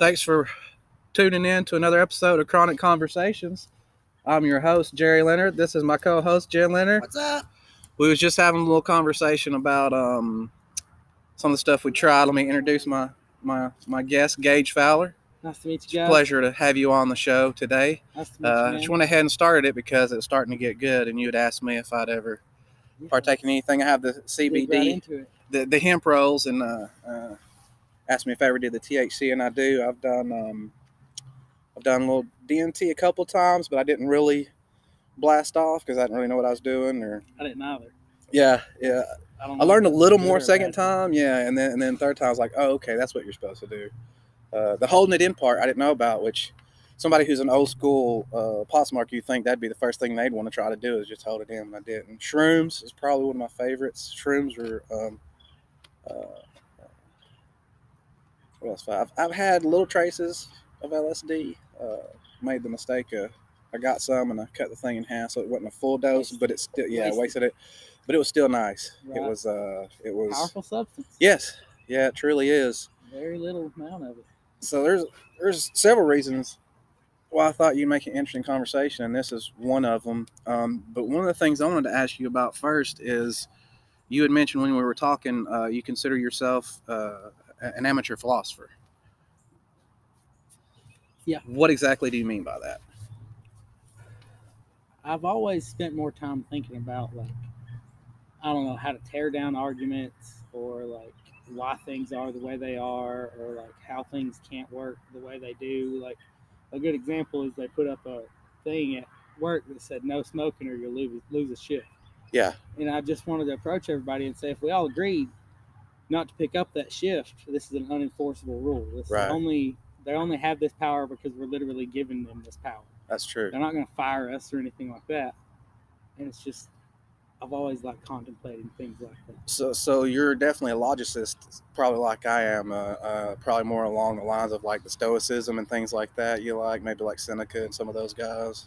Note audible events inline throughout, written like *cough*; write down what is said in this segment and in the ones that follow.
Thanks for tuning in to another episode of Chronic Conversations. I'm your host, Jerry Leonard. This is my co-host, Jen Leonard. What's up? We was just having a little conversation about um, some of the stuff we tried. Let me introduce my my my guest, Gage Fowler. Nice to meet It's you a guys. pleasure to have you on the show today. Nice to meet Uh, you, just went ahead and started it because it was starting to get good, and you had asked me if I'd ever Yeah, partake in anything. I have the CBD. right the, the hemp rolls and uh, uh, asked me if I ever did the THC, and I do. I've done um, I've done a little DMT a couple times, but I didn't really blast off because I didn't really know what I was doing. Or I didn't either. yeah, yeah, I. I learned a little more second time. Yeah, and then and then third time I was like, oh, okay, that's what you're supposed to do. Uh, the holding it in part I didn't know about, which somebody who's an old school uh, potsmark, you think that'd be the first thing they'd want to try to do is just hold it in, and I didn't. Shrooms is probably one of my favorites. Shrooms are. Um, uh, what else? I've, I've had little traces of LSD. Uh, made the mistake of I got some and I cut the thing in half, so it wasn't a full dose, but it's still yeah, I Wasted. it, but it was still nice. It was uh, it was Powerful substance. yes, yeah, it truly is. Very little amount of it. So there's there's several reasons why I thought you'd make an interesting conversation, and this is one of them. Um, but one of the things I wanted to ask you about first is you had mentioned when we were talking, uh, you consider yourself uh, an amateur philosopher. Yeah. What exactly do you mean by that? I've always spent more time thinking about like I don't know how to tear down arguments or like why things are the way they are or like how things can't work the way they do. Like a good example is they put up a thing at work that said no smoking or you'll lose lose a shift. Yeah, and I just wanted to approach everybody and say if we all agreed not to pick up that shift, this is an unenforceable rule. This Right. only they only have this power because we're literally giving them this power. that's true. They're not going to fire us or anything like that. And it's just I've always like contemplating things like that. So, so you're definitely a logicist, probably like I am. Uh, uh, probably more along the lines of like the Stoicism and things like that. You like maybe like Seneca and some of those guys.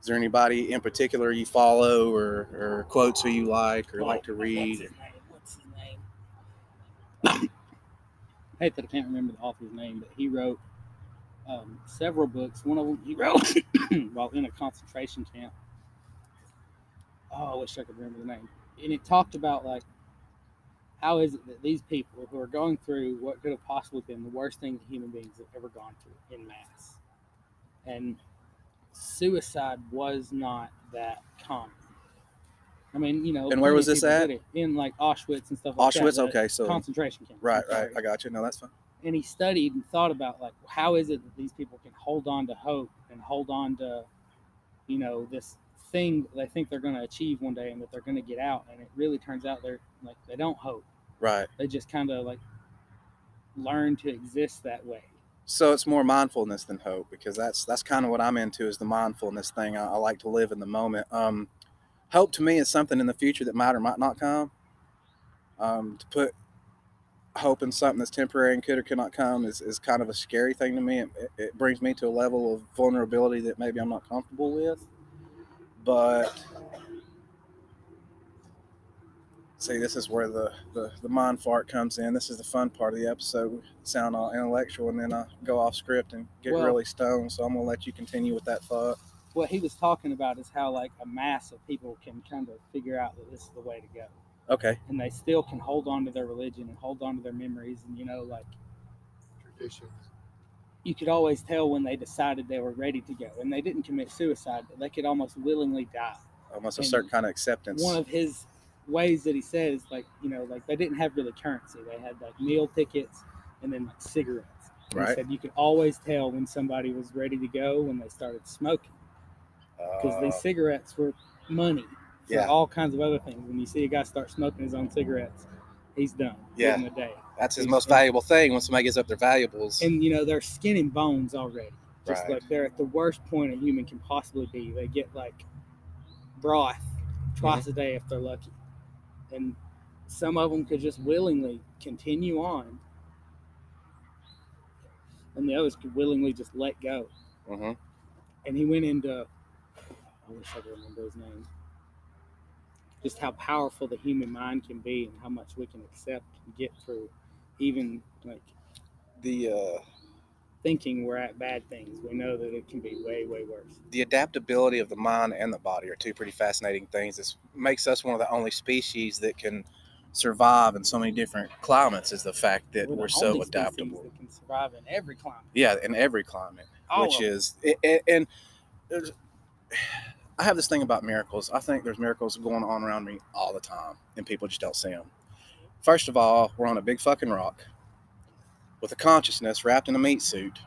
Is there anybody in particular you follow or, or quotes who you like or like to What's read? his name? What's his name? I hate that I can't remember the author's name, but he wrote um, several books. One of them he wrote *coughs* while in a concentration camp. Oh, I wish I could remember the name. And it talked about like how is it that these people who are going through what could have possibly been the worst thing human beings have ever gone through in mass, and suicide was not that common. I mean, you know, And where was this at? In like Auschwitz and stuff like. Auschwitz. the Okay, so concentration camp. right, right. I got you. No, that's fine. and he studied and thought about like how is it that these people can hold on to hope and hold on to you know this thing they think they're going to achieve one day and that they're going to get out and it really turns out they're like they don't hope Right. they just kind of like learn to exist that way So it's more mindfulness than hope because that's that's kind of what I'm into is the mindfulness thing. I, I like to live in the moment. Um, hope to me is something in the future that might or might not come. Um, to put hope in something that's temporary and could or could not come is, is kind of a scary thing to me. It, it, brings me to a level of vulnerability that maybe I'm not comfortable with. But see, this is where the, the, the mind fart comes in. This is the fun part of the episode. Sound all intellectual and then I go off script and get Well- really stoned. So I'm going to let you continue with that thought. What he was talking about is how like a mass of people can kind of figure out that this is the way to go Okay. and they still can hold on to their religion and hold on to their memories and you know like Traditions. you could always tell when they decided they were ready to go and they didn't commit suicide but they could almost willingly die Almost a certain kind of acceptance. one of his ways that he said is like you know like they didn't have really currency they had like meal tickets and then like cigarettes And Right. he said you could always tell when somebody was ready to go when they started smoking because these Uh, cigarettes were money for Yeah. all kinds of other things. When you see a guy start smoking his own cigarettes he's done. Yeah. in the day. That's his he's- most valuable thing when somebody gives up their valuables. and you know they're skin and bones already. Just Right. like they're at the worst point a human can possibly be. They get like broth twice a day if they're lucky. And some of them could just willingly continue on. And the others could willingly just let go. Hmm and he went into i wish i could remember his name just how powerful the human mind can be and how much we can accept and get through even like the uh, thinking we're at bad things. We know that it can be way, way worse. the adaptability of the mind and the body are two pretty fascinating things. This makes us one of the only species that can survive in so many different climates. Is the fact that We're we're, the so only adaptable. that can survive in every climate. Yeah, in every climate, All which is a- a- and there's. I have this thing about miracles. I think there's miracles going on around me all the time, and people just don't see them. First of all, we're on a big fucking rock with a consciousness wrapped in a meat suit,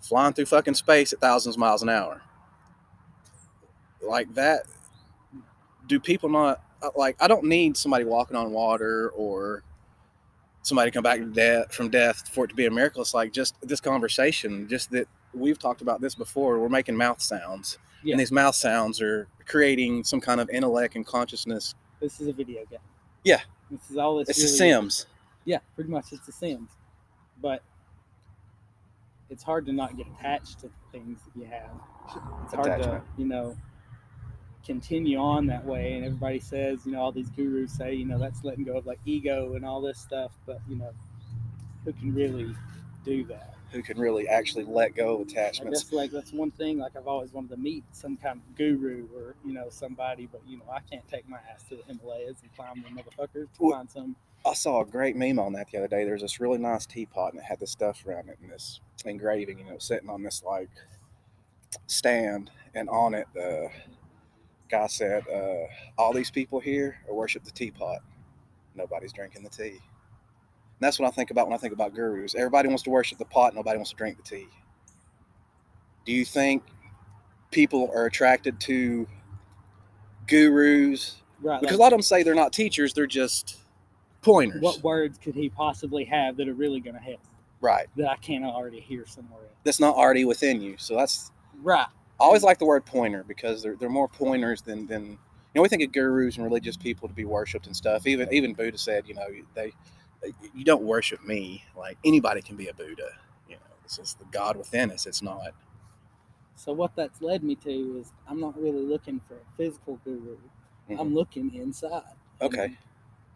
flying through fucking space at thousands of miles an hour. Like that, do people not uh, like? I don't need somebody walking on water or somebody come back death from death for it to be a miracle. It's like just this conversation, just that we've talked about this before. We're making mouth sounds, Yeah. and these mouth sounds are creating some kind of intellect and consciousness. This is a video game. Yeah. This is all this. It's really the is. Sims. Yeah, pretty much. It's the Sims. But it's hard to not get attached to the things that you have. It's hard Attachment. to, you know, continue on that way. And everybody says, you know, all these gurus say, you know, that's letting go of like ego and all this stuff. But, you know, who can really do that? Who can really actually let go of I attachments? guess like that's one thing. Like I've always wanted to meet some kind of guru or you know somebody, but you know I can't take my ass to the Himalayas and climb the motherfuckers to Well- find some. I saw a great meme on that the other day. There's this really nice teapot and it had this stuff around it and this engraving, you know, sitting on this like stand, and on it, the guy said, uh, "All these people here worship the teapot. Nobody's drinking the tea." That's what I think about when I think about gurus. Everybody wants to worship the pot. Nobody wants to drink the tea. Do you think people are attracted to gurus Right. because like, a lot of them say they're not teachers; they're just pointers. what words could he possibly have that are really going to help Right. that I can't already hear somewhere else? That's not already within you. So that's Right. I always like the word pointer because they're, they're more pointers than than you know we think of gurus and religious people to be worshipped and stuff. Even even Buddha said, you know, they you don't worship me. Like anybody can be a Buddha. You know, this is the God within us. It's not. So what that's led me to is I'm not really looking for a physical guru. I'm looking inside. Okay. And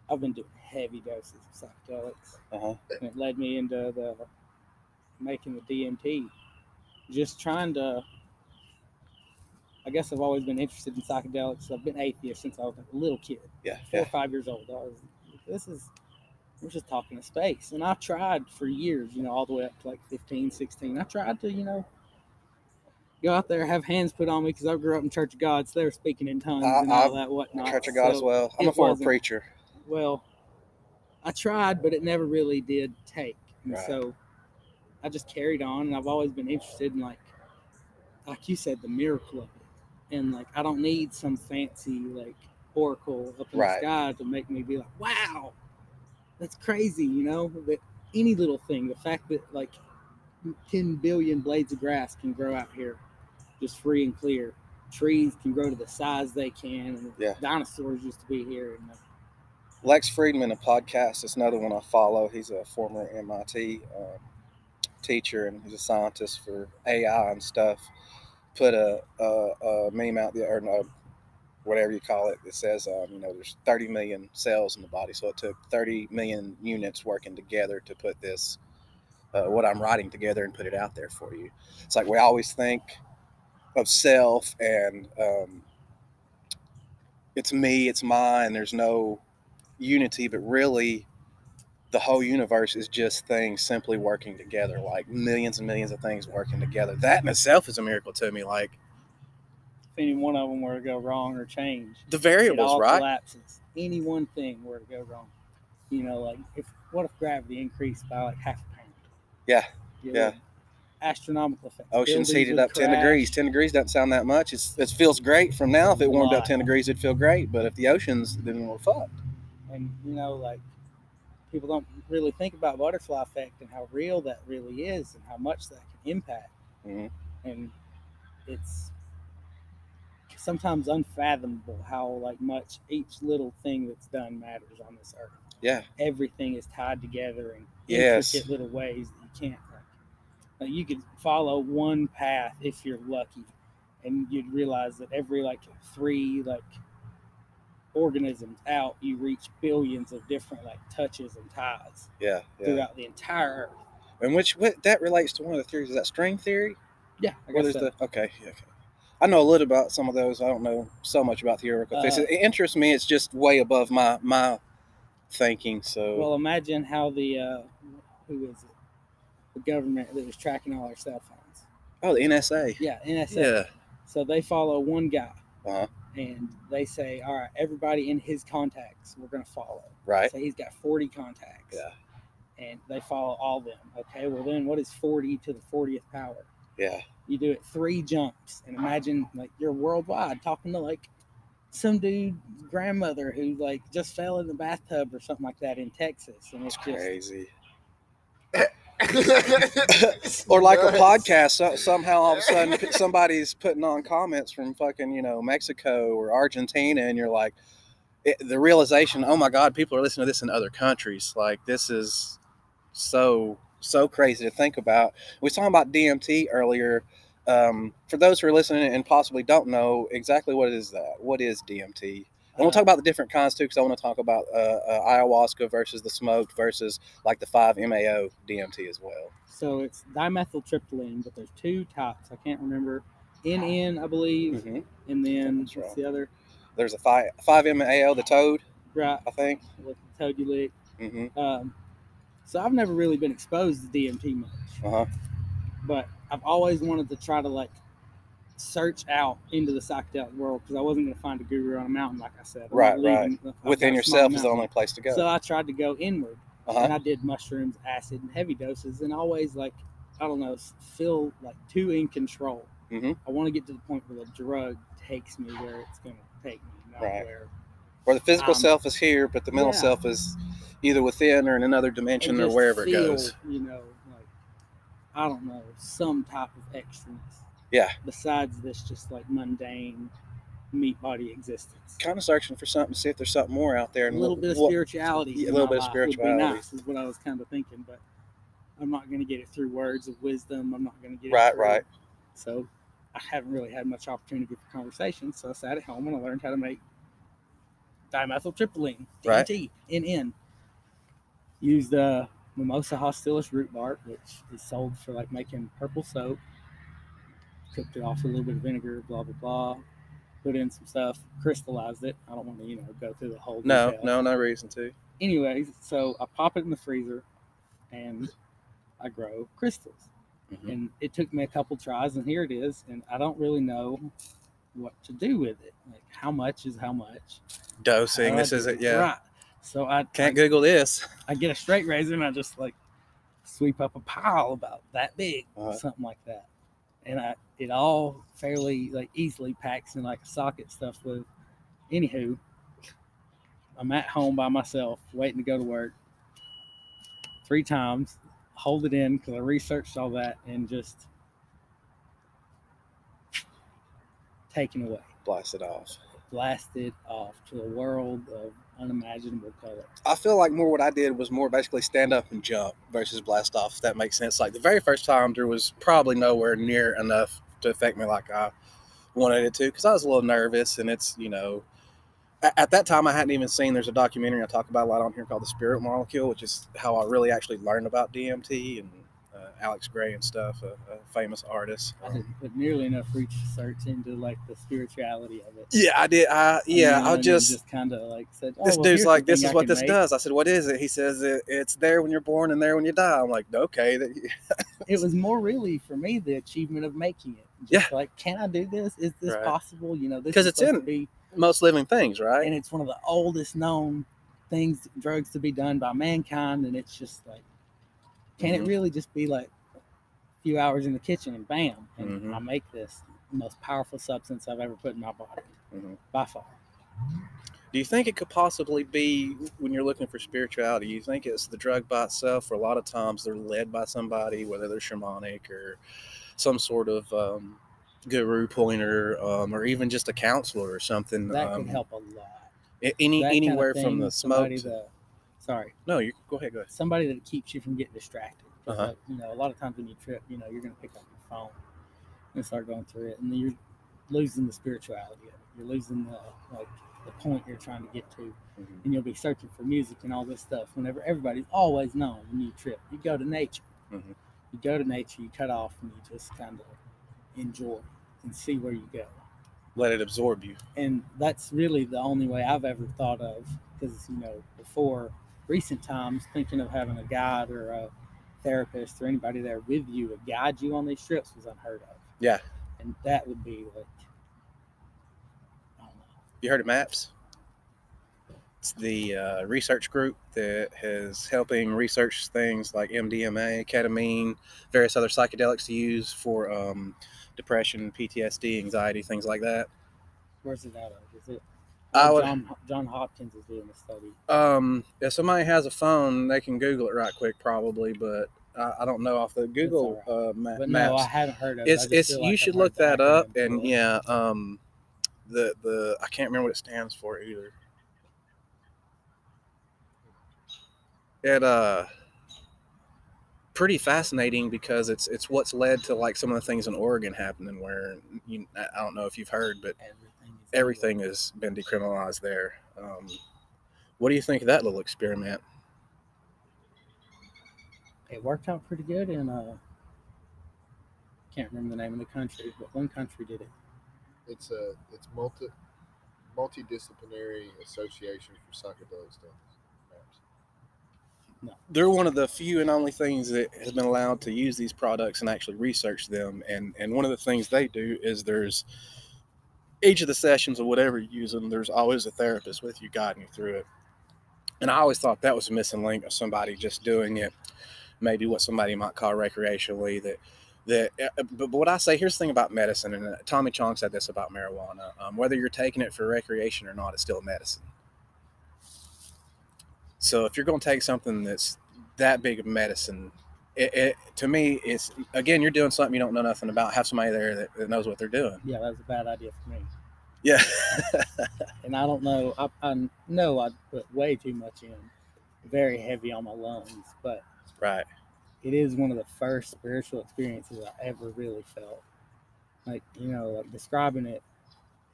I've been doing heavy doses of psychedelics. Uh huh. and it led me into the making the DMT. Just trying to. I guess I've always been interested in psychedelics. I've been atheist since I was a little kid, Yeah. four or five years old. I was, this is, we're just talking to space. And I tried for years, you know, all the way up to like 15, 16. I tried to, you know, go out there, have hands put on me because I grew up in Church of God, so they were speaking in tongues I- and all I've- that whatnot. Church of God as well. I'm a former preacher. well, I tried, but it never really did take. And Right. so I just carried on, and I've always been interested in like, like you said, the miracle of it. And like, I don't need some fancy like oracle up in Right. the sky to make me be like, wow, that's crazy. You know that any little thing, the fact that like 10 billion blades of grass can grow out here, just free and clear. Trees can grow to the size they can, and Yeah. dinosaurs used to be here, and Lex Fridman, a podcast, is another one I follow. He's a former MIT um, teacher and he's a scientist for AI and stuff. Put a, a, a meme out there, or no, whatever you call it, that says, um, you know, there's 30 million cells in the body. So it took 30 million units working together to put this, uh, what I'm writing together and put it out there for you. It's like we always think of self and um, it's me, it's mine. There's no unity, but really the whole universe is just things simply working together, like millions and millions of things working together. That in itself is a miracle to me. Like any one of them were to go wrong or change, the variables, all right? collapses. Any one thing were to go wrong, you know, like if what if gravity increased by like half a pound? Yeah, You yeah. Astronomical effect. Ocean's heated up 10 degrees. 10 degrees doesn't sound that much. It's, it feels great from now. If it warmed up 10 degrees, it'd feel great. But if the oceans, then we're fucked. and you know, like people don't really think about butterfly effect and how real that really is and how much that can impact. Mhm. And it's sometimes unfathomable how like much each little thing that's done matters on this earth. Yeah. Everything is tied together in Yes. intricate little ways that you can't. Like, like you could follow one path if you're lucky, and you'd realize that every like three like organisms out, you reach billions of different like touches and ties Yeah. Yeah. throughout the entire earth. And which what that relates to one of the theories is that string theory. Yeah, I What guess is so. the okay? yeah, Okay. I know a little about some of those. I don't know so much about theoretical physics. Uh, It interests me. It's just way above my my thinking. So Well, imagine how the uh, who is it? The government that was tracking all our cell phones. oh, the NSA. Yeah, NSA. Yeah. So they follow one guy, Uh-huh. and they say, "All right, everybody in his contacts, we're going to follow." Right. So he's got forty contacts. Yeah. And they follow all them. Okay. Well, then what is forty to the fortieth power? Yeah. You do it three jumps, and imagine like you're worldwide talking to like some dude's grandmother who like just fell in the bathtub or something like that in Texas, and it's It's just crazy. *laughs* or like a podcast so, somehow all of a sudden somebody's putting on comments from fucking you know mexico or argentina and you're like it, the realization oh my god people are listening to this in other countries like this is so so crazy to think about we were talking about dmt earlier um, for those who are listening and possibly don't know exactly what is that what is dmt and we'll talk about the different kinds too, because I want to talk about uh, uh, ayahuasca versus the smoked versus like the five MeO DMT as well. So it's dimethyltryptamine, but there's two types. I can't remember. NN, I believe, Mhm. and then what's right. the other? There's a five five MeO, the toad, Right, I think. with the toad you lick. hmm Um, so I've never really been exposed to DMT much, Uh huh. but I've always wanted to try to like search out into the psychedelic world because I wasn't going to find a guru on a mountain, like I said. I'm not Right, leaving- Within yourself is the only place to go. So I tried to go inward, Uh and. I did mushrooms, acid, and heavy doses, and always like I don't know, feel like too in control. Mhm. I want to get to the point where the drug takes me where it's going to take me, not Right. where Where the physical um, self is here, but the mental yeah. self is either within or in another dimension or wherever it goes. You know, like I don't know, some type of extraness. Yeah. Besides this, just like mundane meat body existence. Kind of searching for something to see if there's something more out there. A And little bit of spirituality. Yeah, a little bit of life would be spirituality. nice, is what I was kind of thinking, but I'm not going to get it through words of wisdom. I'm not going to get it Right, right. So I haven't really had much opportunity for conversation. So I sat at home and I learned how to make dimethyltryptamine, Right. DMT, NN. Used uh, Mimosa hostilis root bark, which is sold for like making purple soap. Cooked it off with a little bit of vinegar, blah blah blah. Put in some stuff, crystallized it. I don't want to, you know, go through the whole. No, detail no, no reason to. anyways, so I pop it in the freezer and I grow crystals. Mhm. And it took me a couple tries, and here it is. And I don't really know what to do with it. Like, how much is how much? Dosing. How This is it. Yeah. Right. So I Can't Google this. I get a straight razor and I just like sweep up a pile about that big, Uh-huh. something like that. And I it all fairly like easily packs in like a socket stuff with. Anywho, I'm at home by myself, waiting to go to work. Three times, hold it in because I researched all that and just taken away, blasted off. blasted off to a world of unimaginable color. I feel like more what I did was more basically stand up and jump versus blast off. If that makes sense. Like the very first time, there was probably nowhere near enough to affect me like I wanted it to because I was a little nervous, and it's you know. At that time, I hadn't even seen. There's a documentary I talk about a lot on here called "The Spirit Molecule," which is how I really actually learned about DMT and uh, Alex Grey and stuff, a, a famous artist. I didn't put nearly enough research into like the spirituality of it. Yeah, I did. I yeah, And I then just kind of like said, oh, this well, dude's like, this is I what this make." does. I said, what is it? He says it, it's there when you're born and there when you die. I'm like, okay. *laughs* It was more really for me the achievement of making it. Yeah. Just Like, can I do this? Is this Right. possible? You know, because it's in- be, most living things, right? and it's one of the oldest known things, drugs to be done by mankind, and it's just like, can Mhm. it really just be like a few hours in the kitchen and bam, and Mhm. I make this most powerful substance I've ever put in my body Mhm. by far. Do you think it could possibly be when you're looking for spirituality? You think it's the drug by itself, or a lot of times they're led by somebody, whether they're shamanic or some sort of um, guru pointer, um, or even just a counselor or something. That um, could help a lot. Any That kind of anywhere from the smoke. to- sorry, no, you go ahead. Go ahead. somebody that keeps you from getting distracted. Uh-huh. like, you know, a lot of times when you trip, you know, you're going to pick up your phone and start going through it, and then you're losing the spirituality of it. You're losing the like the point you're trying to get to, Mhm. and you'll be searching for music and all this stuff. Whenever everybody's always known when you trip, you go to nature. Mhm. You go to nature, you cut off, and you just kind of enjoy and see where you go. Let it absorb you. And that's really the only way I've ever thought of because, you know, before recent times, thinking of having a guide or a therapist or anybody there with you to guide you on these trips was unheard of. Yeah. And that would be like, I don't know. You heard of MAPS? It's the uh, research group that is helping research things like MDMA, ketamine, various other psychedelics to use for um, depression, PTSD, anxiety, things like that. Where's it out of? Is it? I would- John, John Hopkins is doing the study. Um, if somebody has a phone, they can Google it right quick, probably, but I, I don't know off the Google uh, ma- But maps. no, I haven't heard of it. It's it's you like should look that up and yeah um the the i can't remember what it stands for either it uh pretty fascinating because it's it's what's led to like some of the things in oregon happening where you i don't know if you've heard but is everything has been decriminalized there um what do you think of that little experiment It worked out pretty good in uh can't remember the name of the country, but one country did it. It's a it's multi multidisciplinary association for psychedelic studies. MAPS. they're one of the few and only things that has been allowed to use these products and actually research them. And and one of the things they do is there's each of the sessions or whatever you're using, there's always a therapist with you guiding you through it. And I always thought that was a missing link of somebody just doing it, maybe what somebody might call recreationally. That that, uh, but, but what I say here's the thing about medicine, and uh, Tommy Chong said this about marijuana: um, whether you're taking it for recreation or not, it's still medicine. So if you're going to take something that's that big of medicine, it, it to me it's again you're doing something you don't know nothing about. Have somebody there that, that knows what they're doing. Yeah, that was a bad idea for me. Yeah, *laughs* And I don't know. I, I know I put way too much in, very heavy on my lungs, but right. it is one of the first spiritual experiences I ever really felt. Like you know, like describing it,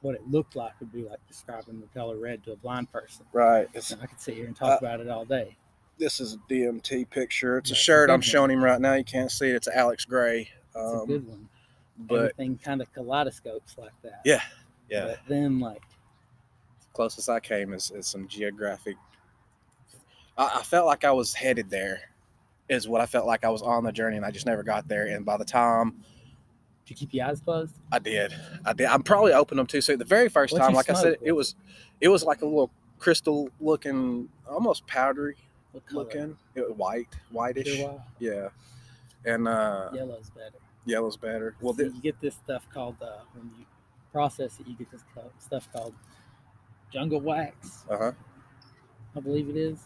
what it looked like would be like describing the color red to a blind person. Right. And I could sit here and talk Uh, about it all day. This is a DMT picture. It's a a shirt. I'm one. showing him right now. You can't see it. It's Alex Grey. It's a Um, good one. but Everything kind of kaleidoscopes like that. yeah, yeah. But then like closest I came is, is some geographic. I, I felt like I was headed there, is what I felt like I was on the journey, and I just never got there. And by the time did you keep your eyes closed? I did, I did. I'm probably opened them too soon. The very 1st What'd time, like I said, it was, it was like a little crystal looking, almost powdery? Looking. It was white, whitish. White? Yeah, and uh, Yellow's better. yellow's better. Well, See, th- you get this stuff called uh, when you process it, you get this stuff called jungle wax. uh huh. I believe it is,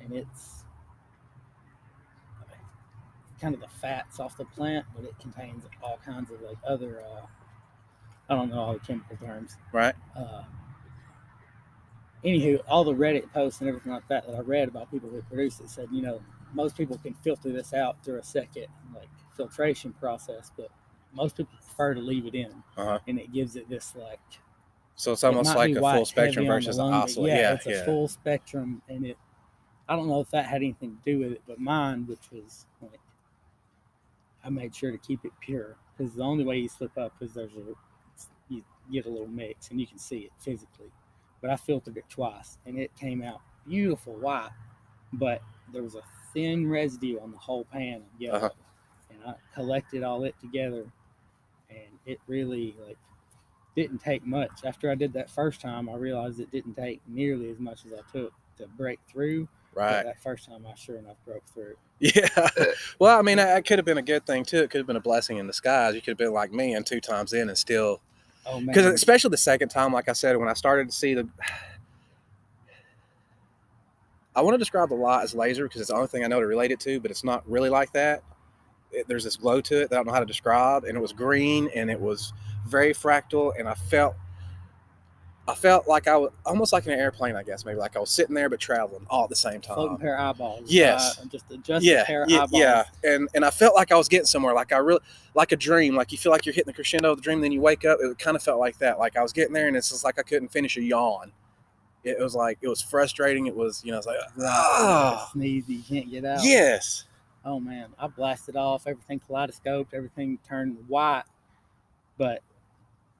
and it's kind of the fats off the plant, but it contains all kinds of like other. Uh, I don't know all the chemical terms. Right. Uh, anywho, all the Reddit posts and everything like that that I read about people who produce it said, you know, most people can filter this out through a second like filtration process, but most people prefer to leave it in, Uh-huh. and it gives it this like So it's almost might like a full spectrum heavy on the versus an but oscillate. Yeah, Yeah, it's a yeah. full spectrum, and it. I don't know if that had anything to do with it, but mine, which was like, I made sure to keep it pure because the only way you slip up is there's a you get a little mix and you can see it physically. But I filtered it twice, and it came out beautiful white, but there was a thin residue on the whole pan of yellow, Uh-huh. and I collected all it together, and it really like didn't take much. After I did that first time, I realized it didn't take nearly as much as I took to break through. But Right. that first time, I sure enough broke through. Yeah. *laughs* Well, I mean, that could have been a good thing too. It could have been a blessing in disguise. You could have been like me and two times in and still, Oh because especially the second time, like I said, when I started to see the, *sighs* I want to describe the light as laser because it's the only thing I know to relate it to, but it's not really like that. It, there's this glow to it that I don't know how to describe, and it was green and it was very fractal, and I felt. I felt like I was almost like in an airplane, I guess, maybe like I was sitting there but traveling all at the same time. floating pair of eyeballs. Yes. Uh, just adjust yeah, a pair of yeah, eyeballs. yeah, and and I felt like I was getting somewhere, like I really, like a dream, like you feel like you're hitting the crescendo of the dream, then you wake up. It kind of felt like that, like I was getting there, and it's just like I couldn't finish a yawn. It was like it was frustrating. It was, you know, it's like, ah, Sneeze, you can't get out. yes, Oh man, I blasted off everything kaleidoscoped, everything turned white, but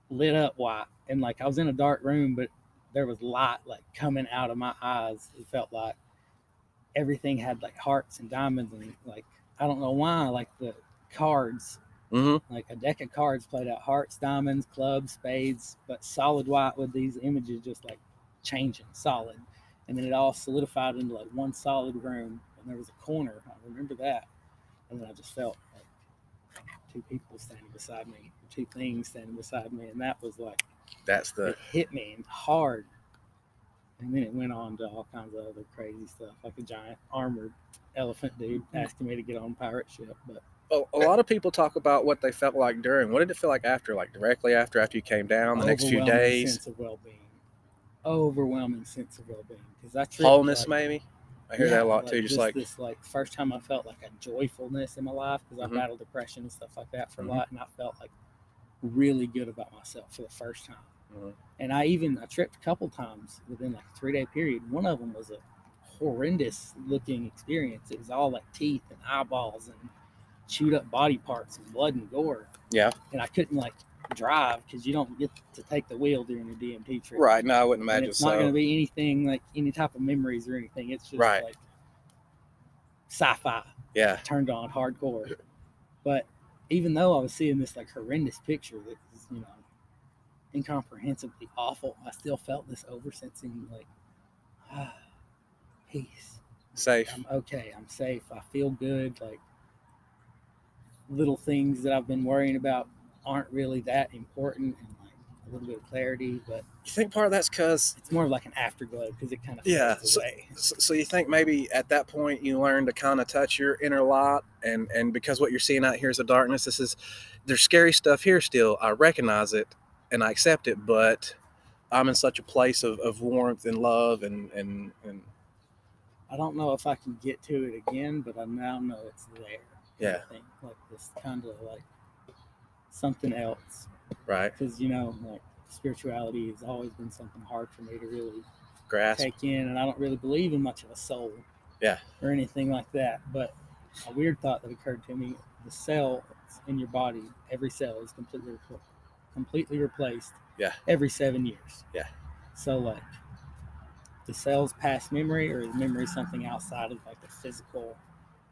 lit up white. And like I was in a dark room, but there was light like coming out of my eyes. It felt like everything had like hearts and diamonds and like I don't know why, like the cards, Mm-hmm. like a deck of cards played out hearts, diamonds, clubs, spades, but solid white with these images just like changing solid. And then it all solidified into like one solid room. And there was a corner. I remember that. And then I just felt like two people standing beside me, two things standing beside me. And that was like, That's the it hit me hard. And then it went on to all kinds of other crazy stuff, like a giant armored elephant dude asking me to get on a pirate ship. But a, a lot of people talk about what they felt like during. What did it feel like after? Like directly after, after you came down, the next few days, sense of well-being, overwhelming sense of well-being. Because that's wholeness like, maybe. I hear yeah, that a lot too. Just like this, like first time I felt like a joyfulness in my life because Mhm. I battled depression and stuff like that for Mhm. a lot, and I felt like really good about myself for the first time. Mhm. And I even I tripped a couple times within like a three day period. One of them was a horrendous looking experience. It was all like teeth and eyeballs and chewed up body parts and blood and gore. Yeah. And I couldn't like drive because you don't get to take the wheel during a DMT trip. right. No, I wouldn't And imagine it's not going to be anything like any type of memories or anything. It's just Right. like sci-fi Yeah. turned on hardcore. But even though I was seeing this like horrendous picture that was, you know, incomprehensibly awful, I still felt this oversensing like ah, peace. Safe. I'm okay. I'm safe. I feel good. Like little things that I've been worrying about aren't really that important and like a little bit of clarity, but You think part of that's because it's more of like an afterglow because it kind of Yeah, so- so you think maybe at that point you learn to kind of touch your inner light and and because what you're seeing out here is the darkness this is there's scary stuff here still i recognize it and i accept it but i'm in such a place of, of warmth and love and and and I don't know if I can get to it again, but I now know it's there. Yeah. I think like this kind of like something else right because you know like spirituality has always been something hard for me to really grasp take in, and I don't really believe in much of a soul. Yeah. Or anything like that. But a weird thought that occurred to me: the cell in your body, every cell is completely repl- completely replaced. Yeah. Every seven years. Yeah. So like, the cell's past memory, or is memory something outside of like the physical?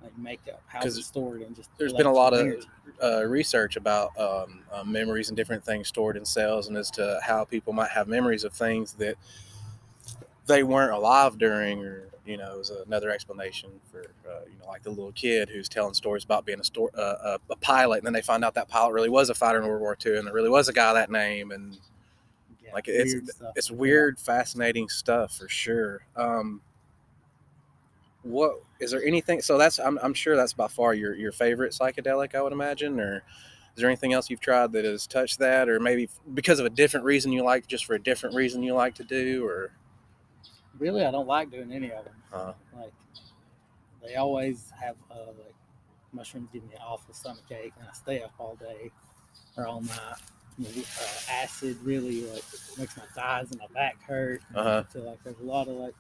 Like makeup, how it's stored, and just there's been a lot of uh, research about um, uh, memories and different things stored in cells and as to how people might have memories of things that they weren't alive during or you know is another explanation for uh, you know like the little kid who's telling stories about being a, store, uh, a, a pilot and then they find out that pilot really was a fighter in world war ii and there really was a guy that name and Yeah, like, it's- weird it's weird fascinating stuff for sure. Um, what is there anything so that's I'm, I'm sure that's by far your your favorite psychedelic i would imagine or is there anything else you've tried that has touched that or maybe because of a different reason you like just for a different reason you like to do or Really, I don't like doing any of them. uh, like they always have uh, like mushrooms give me an awful stomach ache and I stay up all day or all night. You know, uh, acid really like makes my thighs and my back hurt. Uh-huh. Feel like there's a lot of like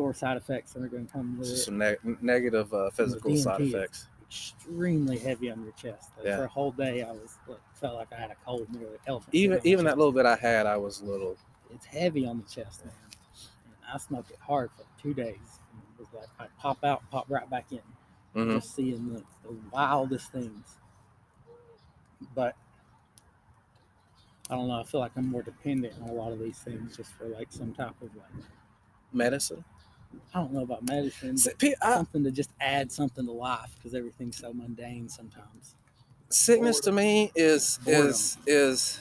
sore side effects that are going to come with some ne- negative uh, physical side effects Extremely heavy on your chest. Like, Yeah. For a whole day, I was like felt like I had a cold, nearly elephant. even sitting on my even that little bit i had i was little it's heavy on the chest, man. And I smoked it hard for two days. And it was like I pop out, pop right back in. mhm. just seeing the, the wildest things. But I don't know. I feel like I'm more dependent on a lot of these things just for like some type of like medicine I don't know about medicine, but I- something to just add something to life because everything's so mundane sometimes. sickness to me is Boredom. is is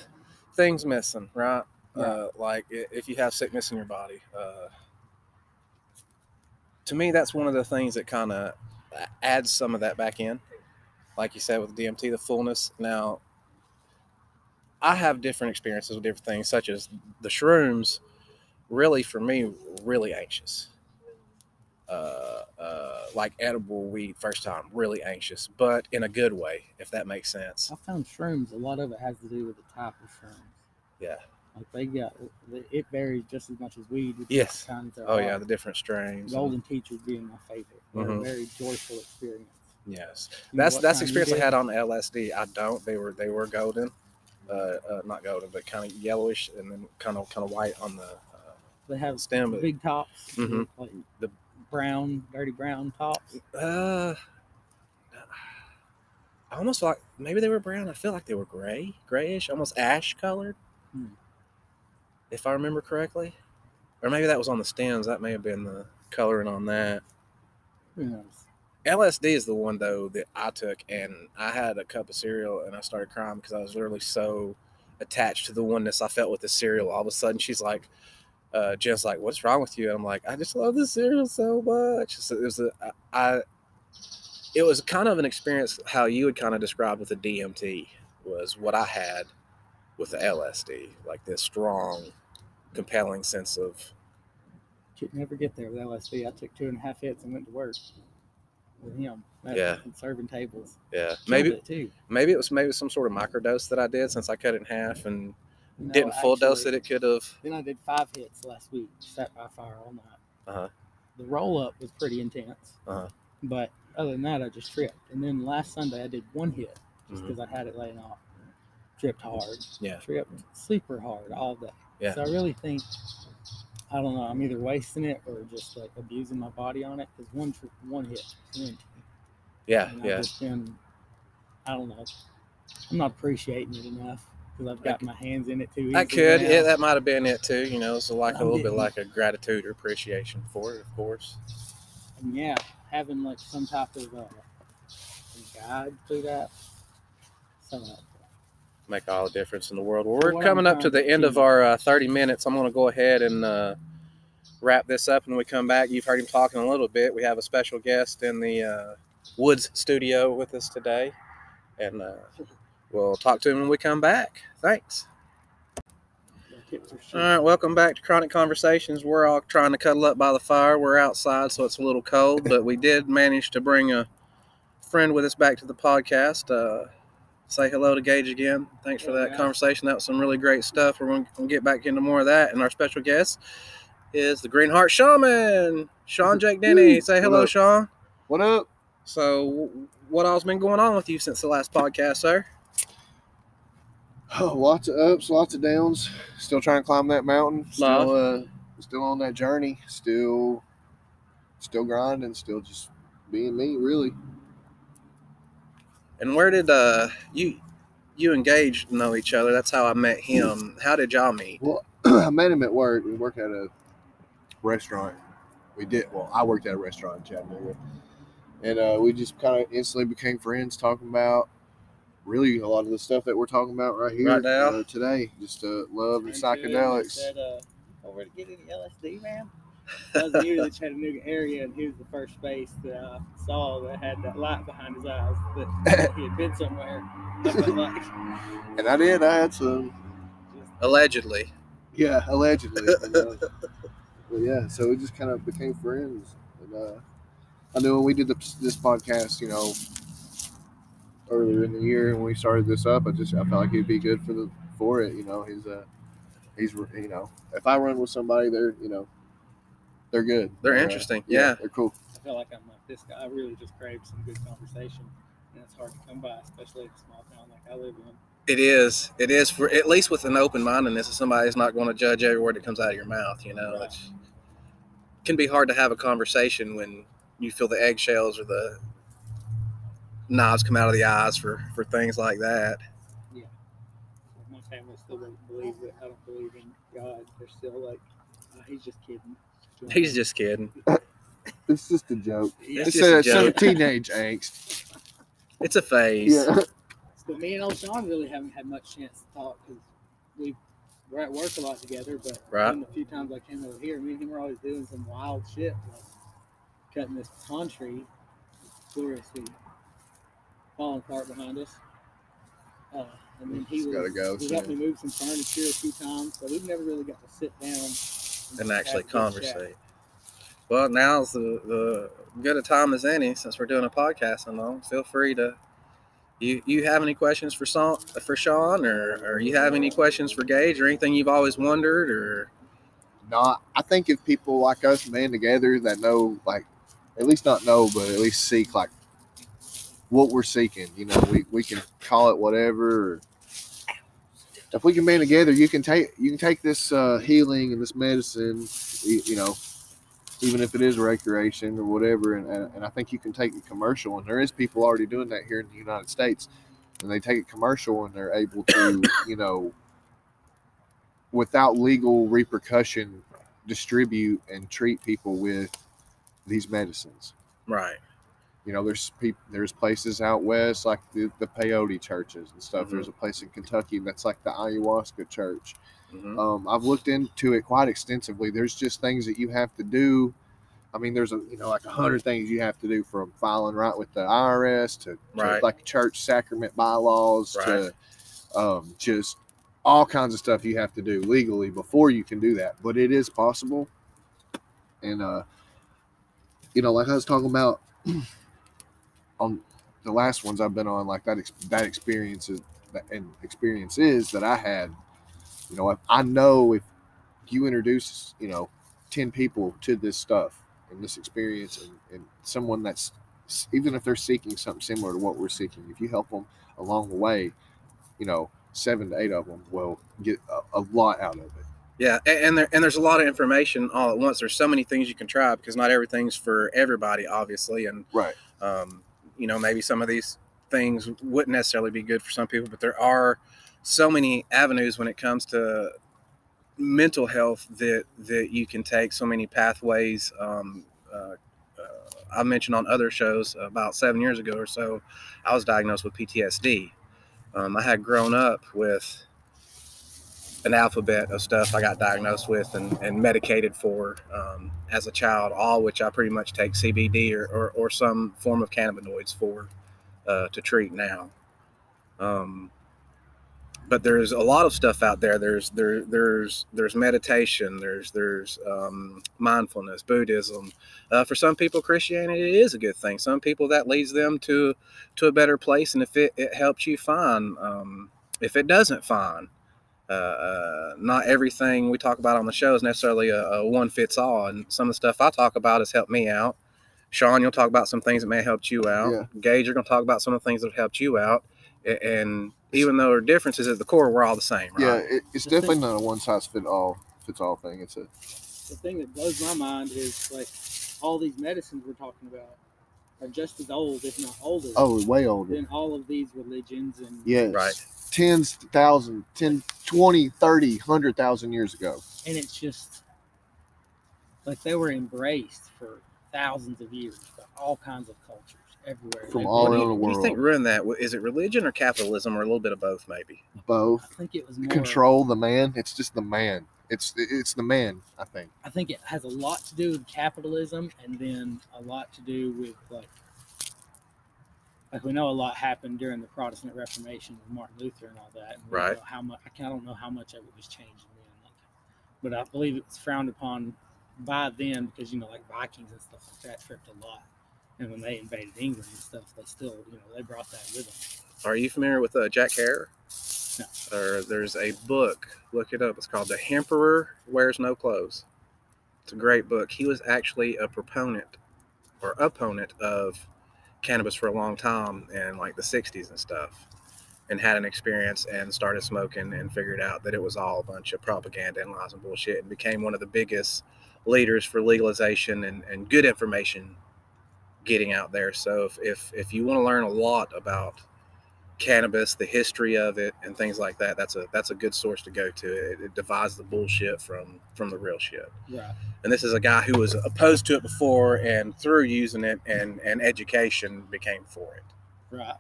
things missing right Right. uh like if you have sickness in your body uh to me that's one of the things that kind of adds some of that back in like you said with dmt the fullness now i have different experiences with different things such as the shrooms really for me really anxious uh, uh, like edible weed first time really anxious but in a good way if that makes sense I found shrooms. A lot of it has to do with the type of shrooms. Yeah. Like they got it varies just as much as weed. Yes. Oh yeah the different strains Golden Teacher being my favorite. Mhm. a very joyful experience. Yes, You that's that's the experience I had on LSD. I don't. They were they were golden, uh, uh not golden, but kind of yellowish and then kind of kind of white on the uh, They have stem. Big tops, Mhm. like The- brown, dirty brown tops. uh, I almost like maybe they were brown. I feel like they were gray, grayish, almost ash colored, Hmm. if I remember correctly. Or maybe that was on the stems. That may have been the coloring on that. Who knows? LSD is the one though that I took, and I had a cup of cereal, and I started crying because I was literally so attached to the oneness I felt with the cereal. All of a sudden, she's like, uh, "Jen's like, what's wrong with you?" And I'm like, "I just love this cereal so much." So it was a, I, it was kind of an experience how you would kind of describe with the DMT was what I had with the LSD, like this strong, compelling sense of Could never get there with LSD. I took two and a half hits and went to work with him. Yeah. serving tables. yeah, Killed maybe it too. maybe it was maybe some sort of microdose that I did since I cut it in half and Know, didn't full dose actually- it. It could have. Then I did five hits last week. Sat by fire all night. Uh-huh. The roll up was pretty intense. Uh-huh. But other than that, I just tripped. And then last Sunday, I did one hit just because I had it laying off. Tripped hard. Yeah. Tripped super hard all day. Yeah. So I really think, I don't know, I'm either wasting it or just like abusing my body on it because one tri- one hit. Yeah, And I've yeah. just been, I don't know, I'm not appreciating it enough because I've got my hands in it too. That could, now. yeah, that might have been it too. You know, so like a little bit like a gratitude or appreciation for it, of course. and yeah, having like some type of uh, guide through that. So Make all the difference in the world. Well, we're What coming up to the end of our uh, 30 minutes. I'm going to go ahead and uh, wrap this up. And when we come back, you've heard him talking a little bit. We have a special guest in the uh, Woods studio with us today. And uh, we'll talk to him when we come back. Thanks. All right, welcome back to Chronic Conversations. We're all trying to cuddle up by the fire. We're outside, so it's a little cold, but we did manage to bring a friend with us back to the podcast. Uh, say hello to Gage again. Thanks for that conversation. That was some really great stuff. We're going to get back into more of that. And our special guest is the Green Heart Shaman, Sean Jake Denny. Say hello, What? Sean. What up? So, what all's been going on with you since the last podcast, sir? Oh, *sighs* lots of ups, lots of downs. Still trying to climb that mountain. Still, uh, still on that journey. Still, still grinding. Still just being me, really. And where did uh, you you and Gage know each other? That's how I met him. How did y'all meet? Well, *clears throat* I met him at work. We work at a restaurant. We did. Well, I worked at a restaurant in Chattanooga, and uh, we just kind of instantly became friends, talking about really a lot of the stuff that we're talking about right here Right now. uh, today. Just uh, love and Into it, and psychedelics. Said, uh, over to get any LSD, man. I was new to the Chattanooga area, and he was the first face that I saw that had that light behind his eyes that *laughs* he had been somewhere. Like *laughs* And I did. I had some. Allegedly. Yeah, allegedly. and, *laughs* but yeah, so we just kind of became friends. And uh, I knew when we did the, this podcast, you know, earlier in the year when we started this up, I just I felt like he'd be good for the for it. You know, he's uh he's you know if I run with somebody, they're you know they're good. They're uh, interesting. Yeah. they're cool. I feel like I'm like this guy. I really just crave some good conversation, and it's hard to come by, especially in a small town like I live in. It is. It is for at least with an open mindedness of somebody who's not going to judge every word that comes out of your mouth. You know, Right. it's, it can be hard to have a conversation when you feel the eggshells or the knives come out of the eyes for for things like that. Yeah. My family still doesn't believe that I don't believe in God. They're still like, oh, he's just kidding. He's just kidding. *laughs* It's just a joke. Yeah. It's It's, just a uh, some teenage angst. It's a phase. Yeah. *laughs* But me and old Sean really haven't had much chance to talk because we we're at work a lot together. But Right. in the few times I came over here, me and him were always doing some wild shit, like cutting this pine tree, gloriously falling apart behind us. Uh, and then he Just was, gotta go he helped me move some furniture a few times, so we've never really got to sit down and, And actually have a good chat. conversate. Well, now's the, the good a time as any since we're doing a podcast and all. Feel free to. You, you have any questions for Sean, for Sean or, or you have any questions for Gage or anything you've always wondered or not I think if people like us band together that know like at least not know but at least seek like what we're seeking. You know, we, we can call it whatever. If we can band together, you can take you can take this uh, healing and this medicine, you, you know, even if it is recreation or whatever. And, and, and I think you can take it commercial, and there is people already doing that here in the United States, and they take it commercial and they're able to, you know, without legal repercussion, distribute and treat people with these medicines. Right. You know, there's people, there's places out west like the, the peyote churches and stuff. Mhm. There's a place in Kentucky that's like the ayahuasca church. hmm Um, I've looked into it quite extensively. There's just things that you have to do. I mean, there's a you know like a hundred things you have to do from filing right with the IRS to, to Right. like church sacrament bylaws Right. to um, just all kinds of stuff you have to do legally before you can do that. But it is possible, and uh, you know, like I was talking about *clears throat* on the last ones I've been on, like that that experience is that and experiences that I had. You know, I know if you introduce, you know, ten people to this stuff and this experience, and, and someone that's even if they're seeking something similar to what we're seeking, if you help them along the way, you know, seven to eight of them will get a, a lot out of it. Yeah, and, and there and there's a lot of information all at once. There's so many things you can try because not everything's for everybody, obviously, and Right. um, you know maybe some of these things wouldn't necessarily be good for some people, but there are so many avenues when it comes to mental health that that you can take. So many pathways. Um, uh, uh, I mentioned on other shows about seven years ago or so, I was diagnosed with PTSD. Um, I had grown up with an alphabet of stuff I got diagnosed with and, and medicated for um, as a child, all which I pretty much take CBD or, or, or some form of cannabinoids for uh, to treat now. Um, but there's a lot of stuff out there. There's there there's there's meditation. There's there's um, mindfulness, Buddhism. Uh, for some people, Christianity is a good thing. Some people that leads them to to a better place. And if it, it helps you, fine. Um, if it doesn't, fine uh, uh, not everything we talk about on the show is necessarily a, a one fits all. And some of the stuff I talk about has helped me out. Sean, you'll talk about some things that may have helped you out. Yeah. Gage, you're going to talk about some of the things that have helped you out. And even though there are differences at the core, we're all the same, Yeah, it, it's The thing- definitely not a one size fit all fits all thing. It's a the thing that blows my mind is like all these medicines we're talking about are just as old, if not older, oh way older. than all of these religions and Yes. Right. Tens, thousand, 10, 20, 30, 100,000 years ago. and it's just like they were embraced for thousands of years by all kinds of cultures everywhere. From They- all What do around you, the what do you world. think ruined that? Is it religion or capitalism or a little bit of both, maybe? Both. I think it was more Control the man. It's just the man. It's it's the man, I think. I think it has a lot to do with capitalism, and then a lot to do with like, like we know a lot happened during the Protestant Reformation with Martin Luther and all that. And we Right. know how much I don't know how much of it was changed then, like, but I believe it was frowned upon by then because you know like Vikings and stuff like that tripped a lot, and when they invaded England and stuff, they still you know they brought that with them. Are you familiar with uh, Jack Herer? No. Or there's a book. Look it up. It's called "The Emperor Wears No Clothes." It's a great book. He was actually a proponent or opponent of cannabis for a long time in like the '60s and stuff, and had an experience and started smoking and figured out that it was all a bunch of propaganda and lies and bullshit, and became one of the biggest leaders for legalization and, and good information getting out there. So if if, if you want to learn a lot about cannabis, the history of it, and things like that. That's a that's a good source to go to. It, it divides the bullshit from from the real shit. Right. And this is a guy who was opposed to it before, and through using it and and education became for it. Right.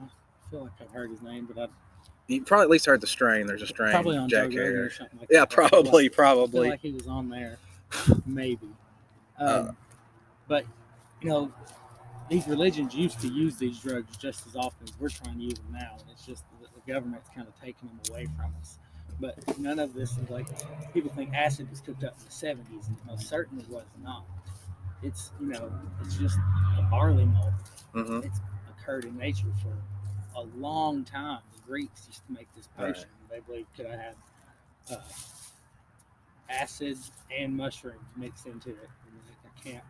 I feel like I've heard his name, but I You probably at least heard the strain. There's a strain. probably on Jack Joe Rogan or something like Yeah, that. I feel like- probably, feel probably. like he was on there, maybe. Um, Uh, but you know, these religions used to use these drugs just as often as we're trying to use them now, and it's just that the government's kind of taking them away from us. But none of this is like people think acid was cooked up in the '70s, and it most certainly was not. It's you know, it's just a barley malt. hmm It's occurred in nature for a long time. The Greeks used to make this Right. potion. They believed could have had uh, acid and mushrooms mixed into it. And I can't.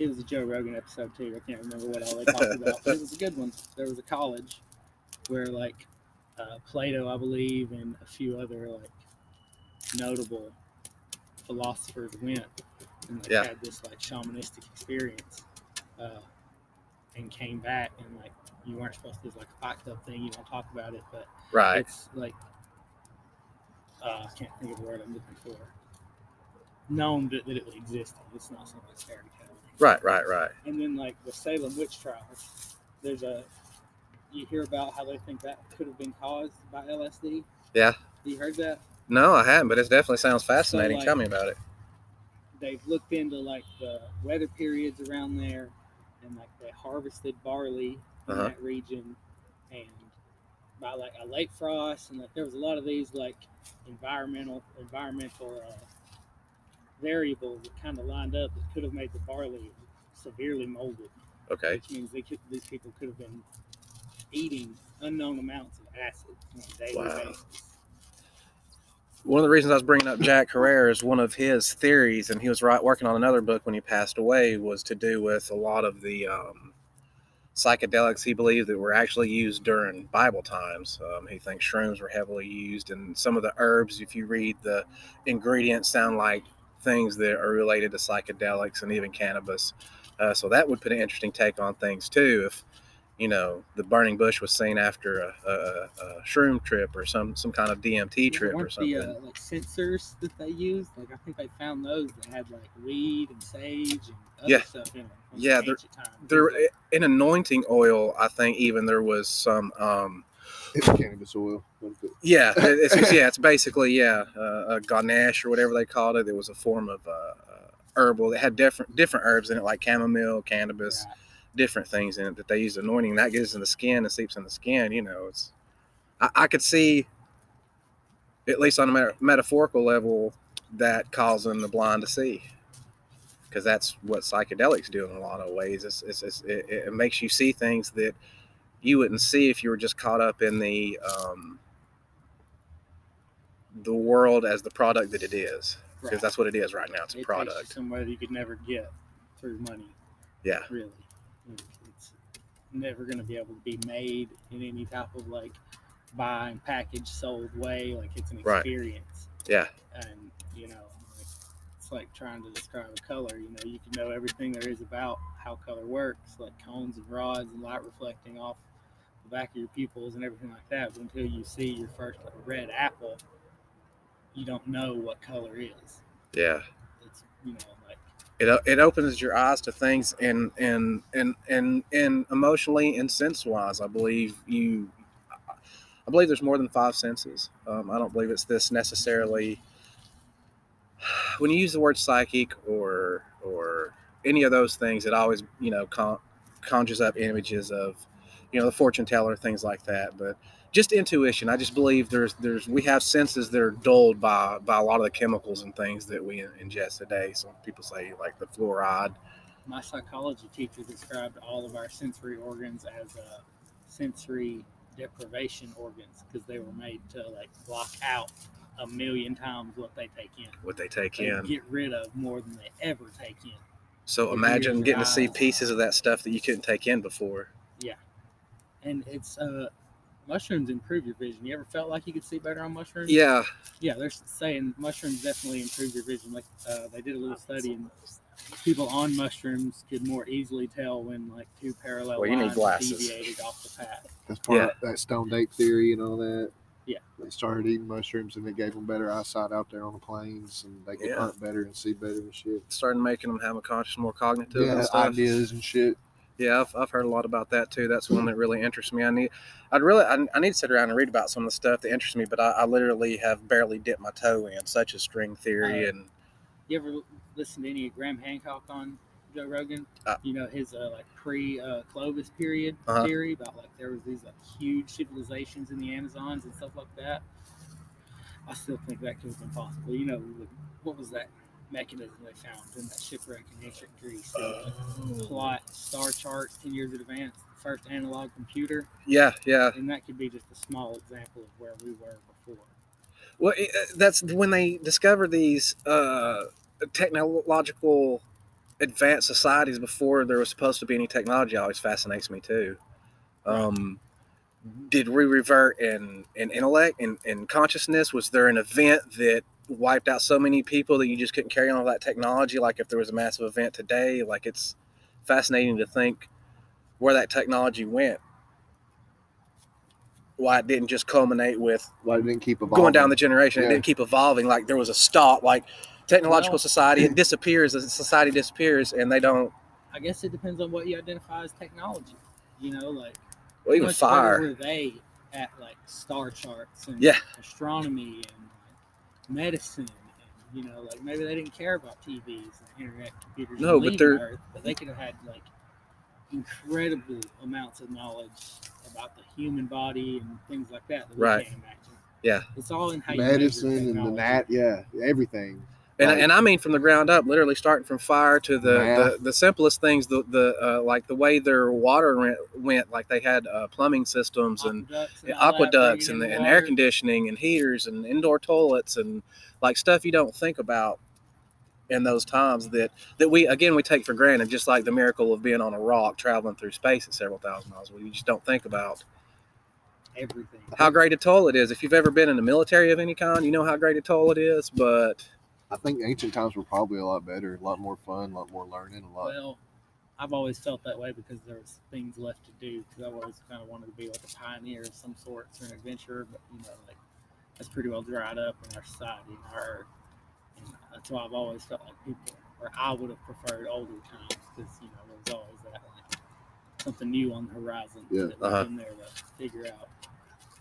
It was a Joe Rogan episode too. I can't remember what all they talked about, but it was a good one. There was a college where like uh, Plato, I believe, and a few other like notable philosophers went and like Yeah. had this like shamanistic experience, uh, and came back and like you weren't supposed to. It's like a fight club thing. You don't talk about it, but Right. it's like uh, I can't think of the word I'm looking for. Known that, that it existed. It's not something that's fairy. Right. Right. Right. And then like the Salem witch trials, there's a you hear about how they think that could have been caused by LSD. Yeah. You heard that? No, I haven't, but it definitely sounds fascinating. like- Tell me about it. They've looked into like the weather periods around there, and like they harvested barley in Uh-huh. that region, and by like a late frost, and like there was a lot of these like environmental environmental uh, variables that kind of lined up that could have made the barley severely molded. Okay. which means they could, these people could have been eating unknown amounts of acid on a daily Wow. basis. One of the reasons I was bringing up Jack Herer is one of his theories, and he was right working on another book when he passed away, was to do with a lot of the um, psychedelics he believed that were actually used during Bible times. Um, he thinks shrooms were heavily used, and some of the herbs, if you read the ingredients, sound like things that are related to psychedelics and even cannabis. Uh, so that would put an interesting take on things too. If you know the burning bush was seen after a, a, a shroom trip or some some kind of DMT trip or something. the uh, like censers that they used? Like I think they found those that had like weed and sage and other Yeah. stuff in them. Yeah, ancient there in anointing oil i think even there was some um It's cannabis oil. yeah *laughs* it- it's yeah it's basically yeah uh, a ganesh or whatever they called it. It was a form of uh, uh herbal that had different different herbs in it like chamomile cannabis Right. different things in it that they used anointing that gets in the skin and seeps in the skin you know it's i, I could see at least on a meta- metaphorical level that causing the blind to see. Because that's what psychedelics do in a lot of ways. It's, it's, it's, it, it makes you see things that you wouldn't see if you were just caught up in the um, the world as the product that it is because Right. that's what it is right now it's It a you product somewhere that you could never get through money. yeah Really, it's never going to be able to be made in any type of like buy and package sold way. Like it's an experience. Right. yeah and you know like, it's like trying to describe a color you know you can know everything there is about how color works like cones and rods and light reflecting off back of your pupils and everything like that but until you see your first red apple you don't know what color is. Yeah. It's you know like it, it opens your eyes to things and and and and and emotionally and sense wise i believe you i believe there's more than five senses. Um, i don't believe it's this necessarily. When you use the word psychic or or any of those things it always you know con- conjures up images of you know the fortune teller things like that but just intuition. I just believe there's there's we have senses that are dulled by by a lot of the chemicals and things that we ingest today. Some people say like the fluoride. My psychology teacher described all of our sensory organs as uh, sensory deprivation organs because they were made to like block out a million times what they take in. What they take they in. get rid of more than they ever take in. so imagine getting to see pieces of that stuff that you couldn't take in before And it's uh, mushrooms improve your vision. You ever felt like you could see better on mushrooms? yeah Yeah, they're saying mushrooms definitely improve your vision. Like uh, they did a little study and people on mushrooms could more easily tell when like two parallel Well, you need lines glasses. deviated off the path. That's part Yeah. of that stone ape theory and all that. Yeah. They started eating mushrooms and it gave them better eyesight out there on the plains and they could Yeah. hunt better and see better and shit. started making them have a conscious more cognitive Yeah, and stuff ideas and shit. Yeah, I've, I've heard a lot about that too. That's one that really interests me. I need, I'd really, I, I need to sit around and read about some of the stuff that interests me, but I, I literally have barely dipped my toe in, such as string theory Uh, and You ever listen to any of Graham Hancock on Joe Rogan? Uh, you know his uh, like pre uh, Clovis period Uh-huh. theory about like there was these like huge civilizations in the Amazons and stuff like that. I still think that could have been possible. You know, what was that mechanism they found in that shipwreck in ancient Greece? Plot star chart ten years in advance. First analog computer, yeah, yeah. and that could be just a small example of where we were before. Well, it, uh, that's when they discover these uh, technological advanced societies before there was supposed to be any technology always fascinates me too. Um, did we revert in, in intellect and in, in consciousness? Was there an event that wiped out so many people that you just couldn't carry on all that technology? Like if there was a massive event today, like it's fascinating to think where that technology went. Why it didn't just culminate with Why it didn't keep evolving? going down the generation. It didn't keep evolving. Like there was a stop. Like technological Well- society, it *clears throat* disappears. The society disappears, and they don't. I guess it depends on what you identify as technology. You know, like Well, how even fire. Were they at like star charts and Yeah. astronomy and like, medicine? And, you know, like maybe they didn't care about TVs and internet computers. No, but they're- Earth, but they could have had like incredible amounts of knowledge about the human body and things like that that we Right. can't imagine. Yeah. It's all in how you medicine and the technology. nat, yeah, everything. And, Right. and I mean from the ground up, literally starting from fire to the the, the simplest things, the the uh, like the way their water went, went like they had uh, plumbing systems and aqueducts and, and aqueducts and, in and air conditioning and heaters and indoor toilets and like stuff you don't think about in those times that that we again we take for granted just like the miracle of being on a rock traveling through space at several thousand miles we just don't think about everything. how great a toll it is. if you've ever been in the military of any kind you know how great a toll it is, but I think ancient times were probably a lot better, a lot more fun, a lot more learning, a lot. Well, I've always felt that way because there was things left to do. Because I've always kind of wanted to be like a pioneer of some sort or an adventurer. But you know, like that's pretty well dried up in our society and our. And that's why I've always felt like people, or I would have preferred older times because you know there was always that like something new on the horizon Yeah. that Uh-huh. there to figure out.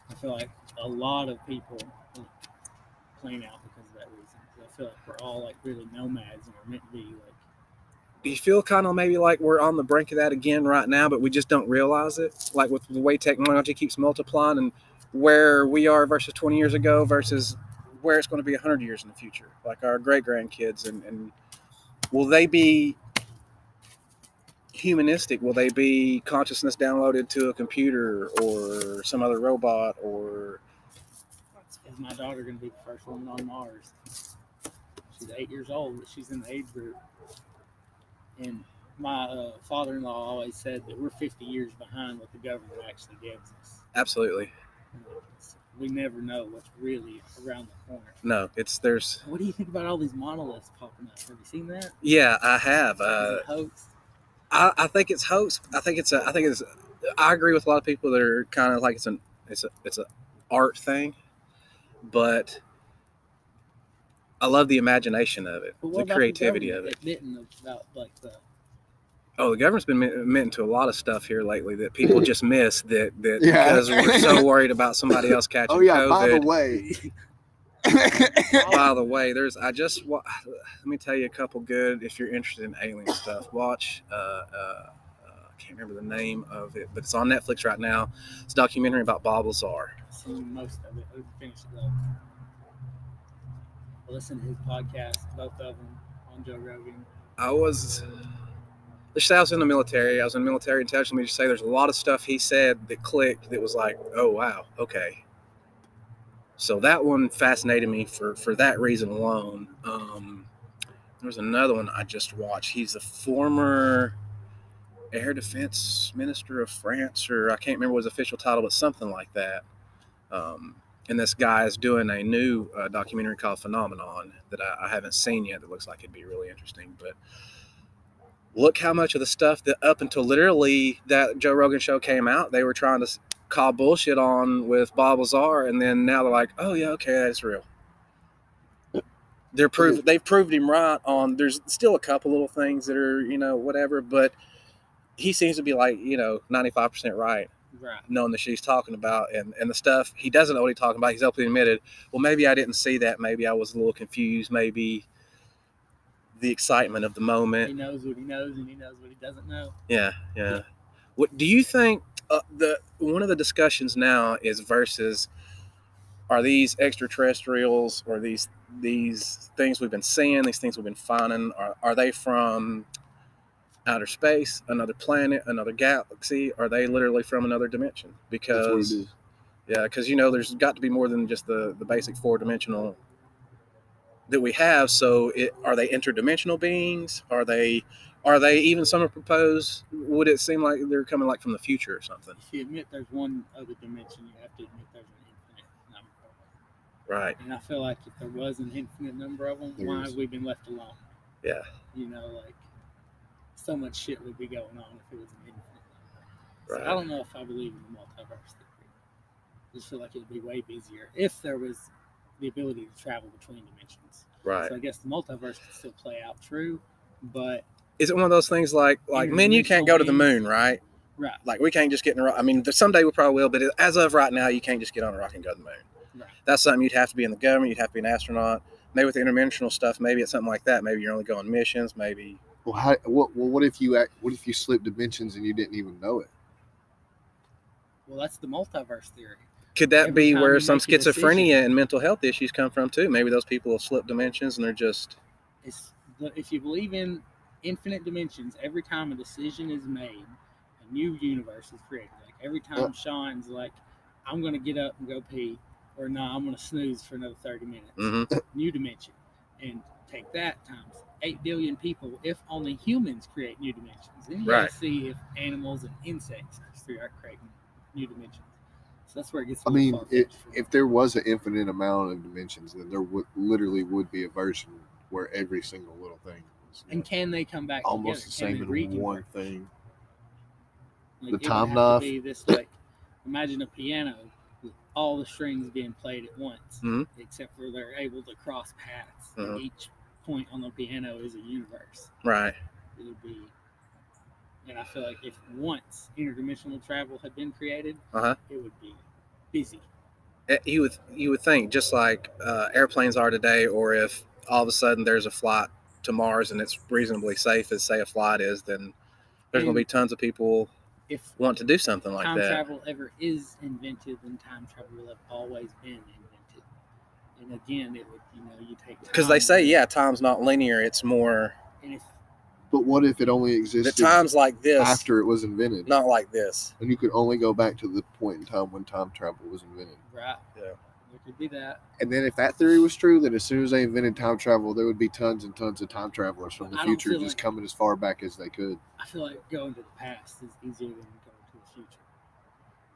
I feel like a lot of people plan out because of that reason. 'Cause I feel like we're all like really nomads and we're meant to be like do you feel kind of maybe like we're on the brink of that again right now but we just don't realize it. Like with the way technology keeps multiplying and where we are versus 20 years ago versus where it's going to be 100 years in the future. Like our great grandkids and, and will they be humanistic? Will they be consciousness downloaded to a computer or some other robot or Is my daughter going to be the first woman on Mars? She's eight years old, but she's in the age group. And my uh, father in law always said that we're 50 years behind what the government actually gives us. absolutely You know, it's- We never know what's really around the corner. no it's there's What do you think about all these monoliths popping up? Have you seen that? yeah i have uh, hoax? I, I think it's hoax. I think it's a. I think it's. I agree with a lot of people that are kind of like it's an. It's a. It's a art thing, but I love the imagination of it, the what about creativity of it. Admitting about like the Oh, the government's been admitting to a lot of stuff here lately that people just miss. That that Yeah. because we're *laughs* so worried about somebody else catching oh yeah, by the way, By the way, there's I just wa- let me tell you a couple good if you're interested in alien stuff. Watch uh, uh, uh, I can't remember the name of it, but it's on Netflix right now. It's a documentary about Bob Lazar. I've seen most of it. I didn't it though. I listened to his podcast, both of them, on Joe Rogan. I was say I was in the military. I was in the military intelligence. Let me just say there's a lot of stuff he said that clicked that was like, oh wow, okay. So that one fascinated me for for that reason alone. Um, there was another one I just watched. He's the former air defense minister of France, or I can't remember his official title, but something like that. Um, and this guy is doing a new uh, documentary called Phenomenon that I, I haven't seen yet. That looks like it'd be really interesting. But look how much of the stuff that up until literally that Joe Rogan show came out, they were trying to call bullshit on with Bob Lazar, and then now they're like, oh yeah, okay, that's real. They're proof. They've proved him right on. There's still a couple little things that are you know whatever, but he seems to be like you know 95 percent right Right. knowing the she's talking about and, and the stuff he doesn't know what he's talking about. He's openly admitted, well, maybe I didn't see that. Maybe I was a little confused. Maybe the excitement of the moment. He knows what he knows and he knows what he doesn't know. Yeah, yeah. What do you think? Uh, the one of the discussions now is versus are these extraterrestrials or these these things we've been seeing, these things we've been finding, are, are they from outer space, another planet, another galaxy? Are they literally from another dimension? that's what it Because yeah, because you know, there's got to be more than just the the basic four dimensional that we have. So, it, are they interdimensional beings? Are they Are they even some are proposed? Would it seem like they're coming like from the future or something? If you admit there's one other dimension, you have to admit there's an infinite number of them. Right. And I feel like if there was an infinite number of them, There why have we been left alone? Yeah. You know, like so much shit would be going on if it was an infinite number. So I don't know if I believe in the multiverse theory. I just feel like it'd be way busier if there was the ability to travel between dimensions. Right. So I guess the multiverse could still play out true, but Is it one of those things like like men, you can't go to the moon, right? right, Like we can't just get in a rock. I mean, someday we probably will, but as of right now, you can't just get on a rock and go to the moon. right. That's something you'd have to be in the government. You'd have to be an astronaut. Maybe with the interdimensional stuff, maybe it's something like that. Maybe you're only going missions. Maybe Well, how, what, well, what if you act, what if you slip dimensions and you didn't even know it? Well, that's the multiverse theory. could that Every be where some make decision- schizophrenia and mental health issues come from too? Maybe those people have slipped dimensions and they're just It's the, if you believe in infinite dimensions, every time a decision is made, a new universe is created. Like every time Yeah. Sean's like, "I'm going to get up and go pee," or "No, I'm going to snooze for another 30 minutes." mhm, New dimension, and take that times eight billion people. If only humans create new dimensions, then you Right. see if animals and insects through are creating new dimensions. So that's where it gets. I mean, if, far-fetched for me. if there was an infinite amount of dimensions, then there would literally would be a version where every single little thing was and can they come back almost the together? same Can they in one thing. Like, The it would time have knife. To be this like, imagine a piano with all the strings being played at once, Mhm. except for they're able to cross paths. Mhm. Each point on the piano is a universe. right. It would be, and I feel like if once interdimensional travel had been created, Uh-huh. it would be busy. Eh, You would you would think just like uh, airplanes are today, or if all of a sudden there's a flight to Mars and it's reasonably safe as say a flight is, then there's going to be tons of people If want to do something like time that. travel ever is invented, then time travel will have always been invented. And again, it would, you know, you take Because they say, yeah, time's not linear; it's more and if But what if it only the existed times like this, after it was invented, not like this. and you could only go back to the point in time when time travel was invented? right, Yeah. there could be that. And then if that theory was true, then as soon as they invented time travel, there would be tons and tons of time travelers from the I future just like- coming as far back as they could. I feel like going to the past is easier than going to the future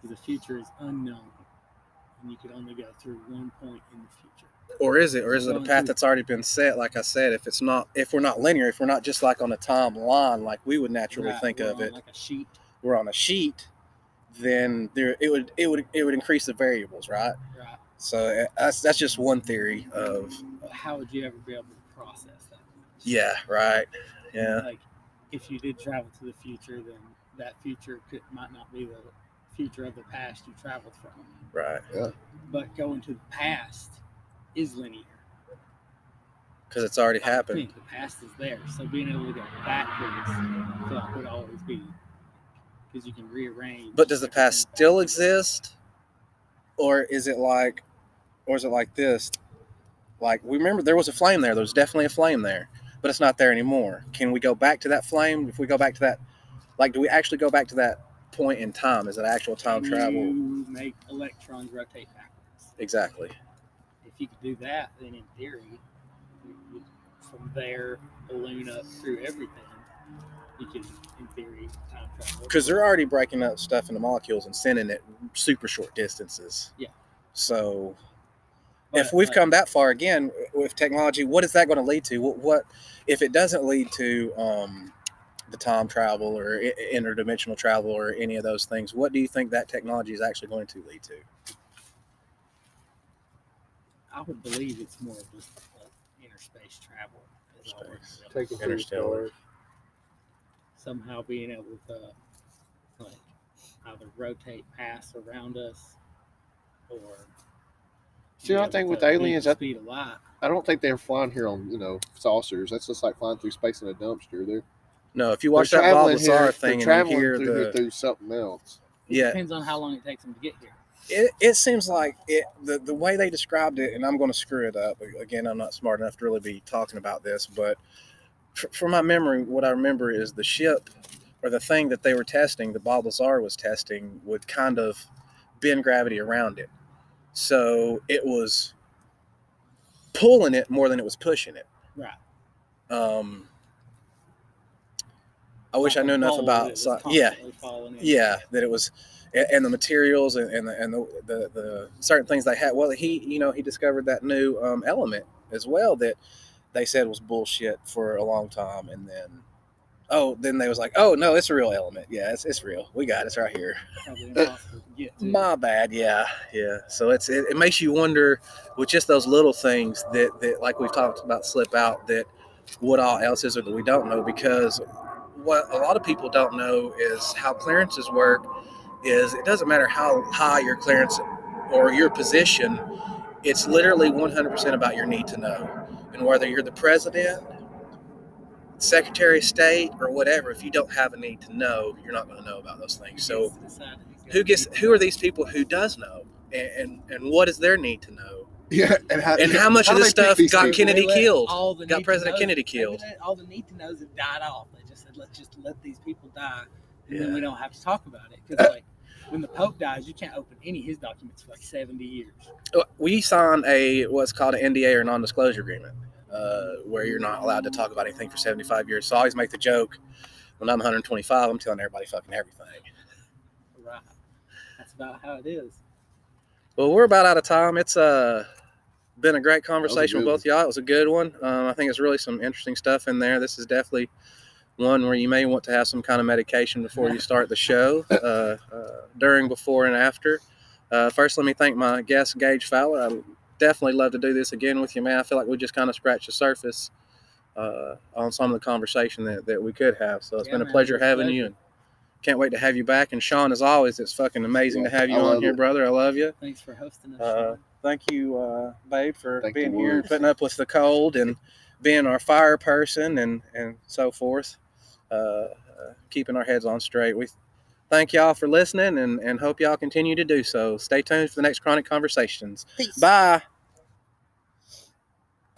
because the future is unknown, and you could only go through one point in the future. Or is it? Or is it a path that's already been set? Like I said, if it's not, if we're not linear, if we're not just like on a timeline, like we would naturally Right, think of it, like a sheet. we're on a sheet, then there it would it would it would increase the variables, right? Right. So uh, that's that's just one theory of how would you ever be able to process that? yeah, right, yeah, Like, if you did travel to the future, then that future could might not be the future of the past you traveled from. right, But going to the past is linear. because it's already I happened. think the past is there, so being able to go backwards, I feel like would always be because you can rearrange. But does the past still backwards. exist, or is it like, or is it like this? Like we remember there was a flame there. There was definitely a flame there, but it's not there anymore. Can we go back to that flame? If we go back to that, like, do we actually go back to that point in time? Is it actual time Can travel? You make electrons rotate backwards. Exactly. If you could do that, then in theory, you, you, from there balloon up through everything, you can, in theory, time travel. Because they're already breaking up stuff into molecules and sending it super short distances. Yeah. So if we've come that far again with technology, what is that going to lead to? What, what if it doesn't lead to um, the time travel or interdimensional travel or any of those things? What do you think that technology is actually going to lead to? I would believe it's more of just like interspace travel. is all Space. Taking Interstellar. somehow being able to like either rotate past around us or See, be I think with aliens, the I- speed of light. I don't think they're flying here on you know saucers. That's just like flying through space in a dumpster. They're, No, if you they're watch that Bob Lazar here- thing they're and you traveling hear through, the through something else. It Yeah. depends on how long it takes them to get here. it, it seems like it the, the way they described it and i'm going to screw it up again i'm not smart enough to really be talking about this but from my memory what i remember is the ship or the thing that they were testing the bob lazar was testing would kind of bend gravity around it so it was pulling it more than it was pushing it Right. um I wish I knew enough about. sci- yeah, yeah, that it was, and, the materials and, and the and the, the the certain things they had. Well, he you know he discovered that new um, element as well that they said was bullshit for a long time, and then oh, then they was like, oh no, it's a real element. Yeah, it's it's real. We got it. It's right here. Probably impossible to get to. *laughs* My bad. Yeah, yeah. So it's it, it makes you wonder with just those little things that that like we've talked about slip out that what all else is it that we don't know because what a lot of people don't know is how clearances work is it doesn't matter how high your clearance or your position it's literally 100% about your need to know and whether you're the president secretary of state or whatever if you don't have a need to know you're not going to know about those things so Who gets to decide who's gonna who gets be- who are these people who does know and and, and what is their need to know Yeah, and how, and how much of this stuff got people? Kennedy killed? all the Got President Kennedy killed. all the need to knows have died off. They just said, let's just let these people die, and then we don't have to talk about it. Because like when the Pope dies, you can't open any of his documents for like seventy years. Uh, we signed a what's called an NDA or non-disclosure agreement, uh, where you're not allowed to talk about anything for 75 years. So I always make the joke when I'm 125, I'm telling everybody fucking everything. Right. That's about how it is. Well, we're about out of time. It's uh been a great conversation with good both y'all. It was a good one. Um, I think it's really some interesting stuff in there. This is definitely one where you may want to have some kind of medication before you start the show, *laughs* uh, uh, during, before, and after. Uh, first, let me thank my guest, Gage Fowler. I definitely love to do this again with you, man. I feel like we just kind of scratched the surface uh, on some of the conversation that, that we could have. So it's Yeah, been a man, pleasure it was a having pleasure. you. And can't wait to have you back. And Sean, as always, it's fucking amazing to have you on love here, it. brother. I love you. Thanks for hosting us. Uh, thank you, uh, babe, for Thank being here and putting up with the cold and being our fire person and and so forth. Uh, keeping our heads on straight. We thank y'all for listening and and hope y'all continue to do so. Stay tuned for the next chronic conversations. Bye.